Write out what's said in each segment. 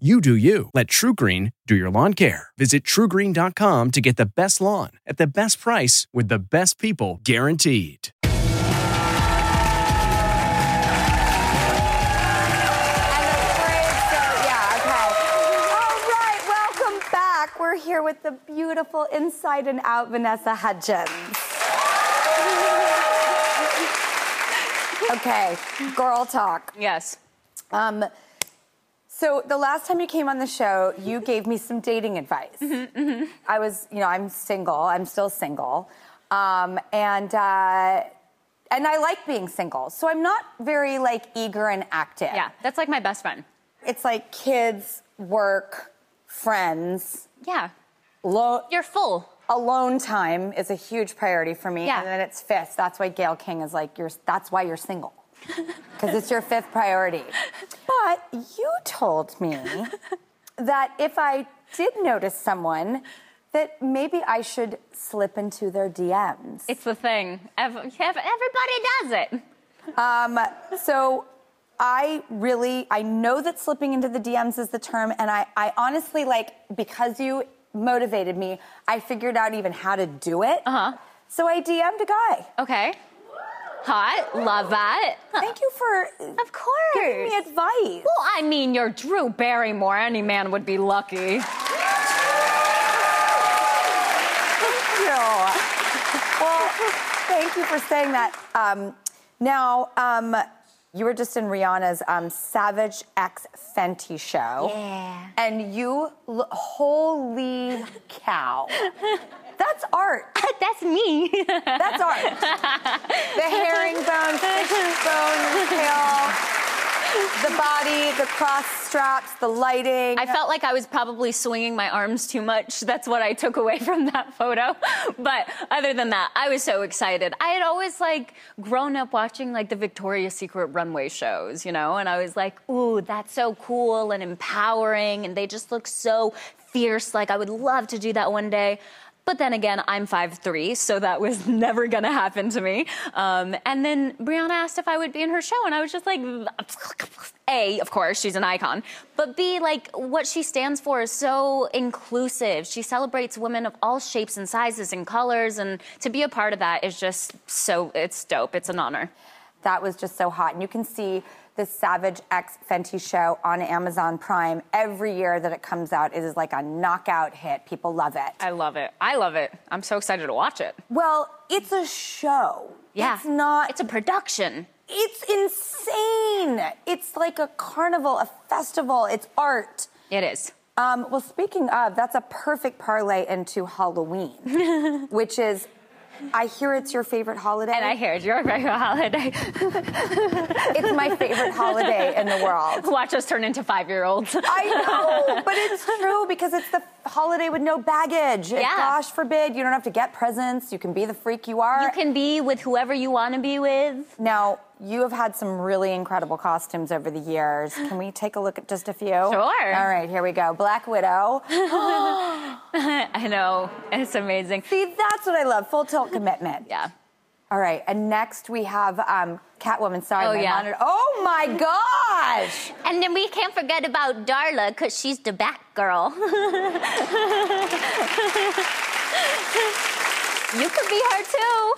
You do you. Let TruGreen do your lawn care. Visit trugreen.com to get the best lawn at the best price with the best people guaranteed. And the parade starts. Yeah, okay. All right, welcome back. We're here with the beautiful inside and out Vanessa Hudgens. Okay, girl talk. Yes. Um, so the last time you came on the show, you gave me some dating advice. I was, you know, I'm single. I'm still single, um, and uh, and I like being single. So I'm not very like eager and active. Yeah, that's like my best friend. It's like kids, work, friends. Yeah. Lo- You're full. alone time is a huge priority for me. Yeah. And then it's fifth. That's why Gayle King is like, you're, that's why you're single. Because it's your fifth priority. But you told me that if I did notice someone, that maybe I should slip into their DMs. It's the thing. Ev- ev- Everybody does it. Um, so I really, I know that slipping into the DMs is the term, and I, I honestly like because you motivated me, I figured out even how to do it. Uh huh. So I DM'd a guy. Okay. Hot. Love that. Thank you for Of course. giving me advice. Well, I mean, you're Drew Barrymore. Any man would be lucky. Thank you. Well, thank you for saying that. Um, now, um, you were just in Rihanna's um, Savage X Fenty show. Yeah. And you, holy cow. That's art. That's me. That's art. The herringbone, fishbone tail, the body, the cross straps, the lighting. I felt like I was probably swinging my arms too much. That's what I took away from that photo. But other than that, I was so excited. I had always like grown up watching like the Victoria's Secret runway shows, you know, and I was like, ooh, that's so cool and empowering, and they just look so fierce. Like I would love to do that one day. But then again, I'm 5'3, so that was never gonna happen to me. Um, and then Rihanna asked if I would be in her show, and I was just like, A, of course, she's an icon, but B, like, what she stands for is so inclusive. She celebrates women of all shapes and sizes and colors, and to be a part of that is just so, it's dope. It's an honor. That was just so hot. And you can see the Savage X Fenty show on Amazon Prime every year that it comes out. It is like a knockout hit. People love it. I love it. I love it. I'm so excited to watch it. Well, it's a show. Yeah. It's not. It's a production. It's insane. It's like a carnival, a festival. It's art. It is. Um, well, speaking of, that's a perfect parlay into Halloween, which is, I hear it's your favorite holiday. And I hear it's your favorite holiday. it's my favorite holiday in the world. Watch us turn into five year olds. I know, but it's true because it's the holiday with no baggage. Yeah. gosh forbid, you don't have to get presents. You can be the freak you are. You can be with whoever you want to be with. now, you have had some really incredible costumes over the years. Can we take a look at just a few? Sure. All right, here we go. Black Widow. I know. It's amazing. See, that's what I love. Full tilt commitment. Yeah. All right, and next we have um, Catwoman. Sorry, Oh, my yeah. monitor. Oh my gosh! And then we can't forget about Darla because she's the Batgirl. you could be her too.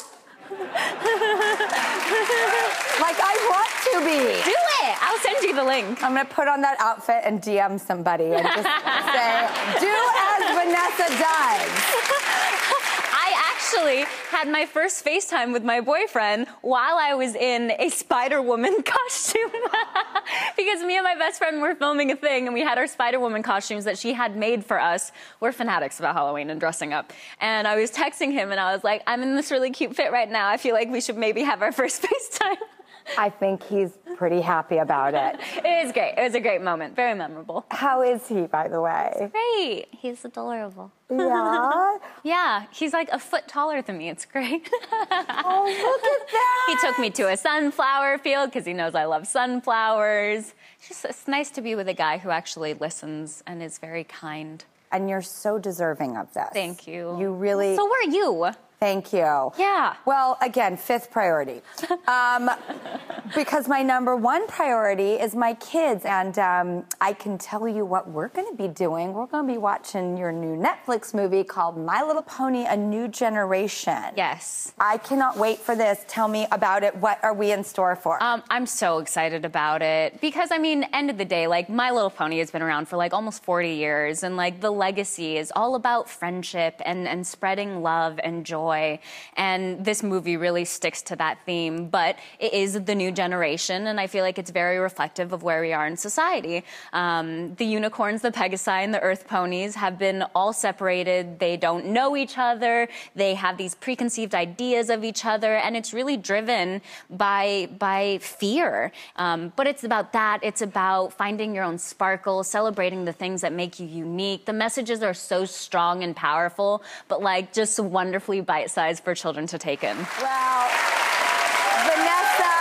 Like I want to be. Do it. I'll send you the link. I'm gonna put on that outfit and DM somebody and just say, "Do as Vanessa does." I actually had my first FaceTime with my boyfriend while I was in a Spider Woman costume. because me and my best friend were filming a thing and we had our Spider Woman costumes that she had made for us. We're fanatics about Halloween and dressing up. And I was texting him and I was like, I'm in this really cute fit right now. I feel like we should maybe have our first FaceTime. I think he's pretty happy about it. it is great. It was a great moment. Very memorable. How is he, by the way? Great. He's adorable. Yeah. yeah, he's like a foot taller than me. It's great. oh, look at that. He took me to a sunflower field because he knows I love sunflowers. It's just it's nice to be with a guy who actually listens and is very kind. And you're so deserving of this. Thank you. You really. So were you. Thank you. Yeah. Well, again, fifth priority. Um, because my number one priority is my kids. And um, I can tell you what we're going to be doing. We're going to be watching your new Netflix movie called My Little Pony A New Generation. Yes. I cannot wait for this. Tell me about it. What are we in store for? Um, I'm so excited about it because, I mean, end of the day, like, My Little Pony has been around for like almost 40 years. And like, the legacy is all about friendship and, and spreading love and joy And this movie really sticks to that theme, but it is the new generation, and I feel like it's very reflective of where we are in society. Um, the unicorns, the Pegasi, and the Earth ponies have been all separated. They don't know each other. They have these preconceived ideas of each other, and it's really driven by by fear. Um, but it's about that. It's about finding your own sparkle, celebrating the things that make you unique. The messages are so strong and powerful, but like just wonderfully by bite size for children to take in. Wow. Vanessa,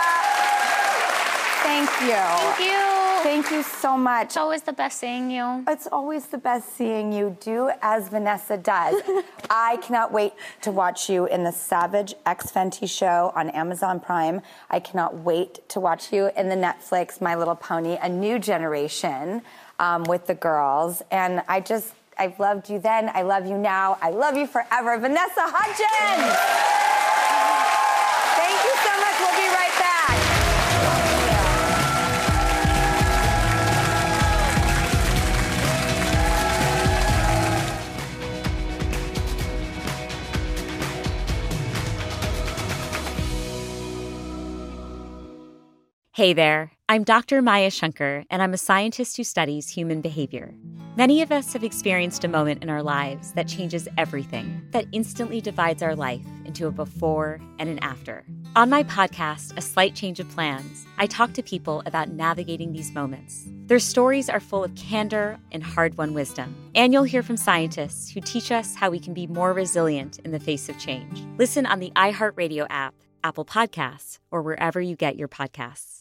thank you. Thank you. Thank you so much. It's always the best seeing you. It's always the best seeing you. Do as Vanessa does. I cannot wait to watch you in the Savage X Fenty show on Amazon Prime. I cannot wait to watch you in the Netflix My Little Pony, A New Generation um, with the girls. And I just, I've loved you then. I love you now. I love you forever. Vanessa Hudgens! Thank you so much. We'll be right back. Hey there, I'm Dr. Maya Shankar, and I'm a scientist who studies human behavior. Many of us have experienced a moment in our lives that changes everything, that instantly divides our life into a before and an after. On my podcast, A Slight Change of Plans, I talk to people about navigating these moments. Their stories are full of candor and hard won wisdom. And you'll hear from scientists who teach us how we can be more resilient in the face of change. Listen on the iHeartRadio app, Apple Podcasts, or wherever you get your podcasts.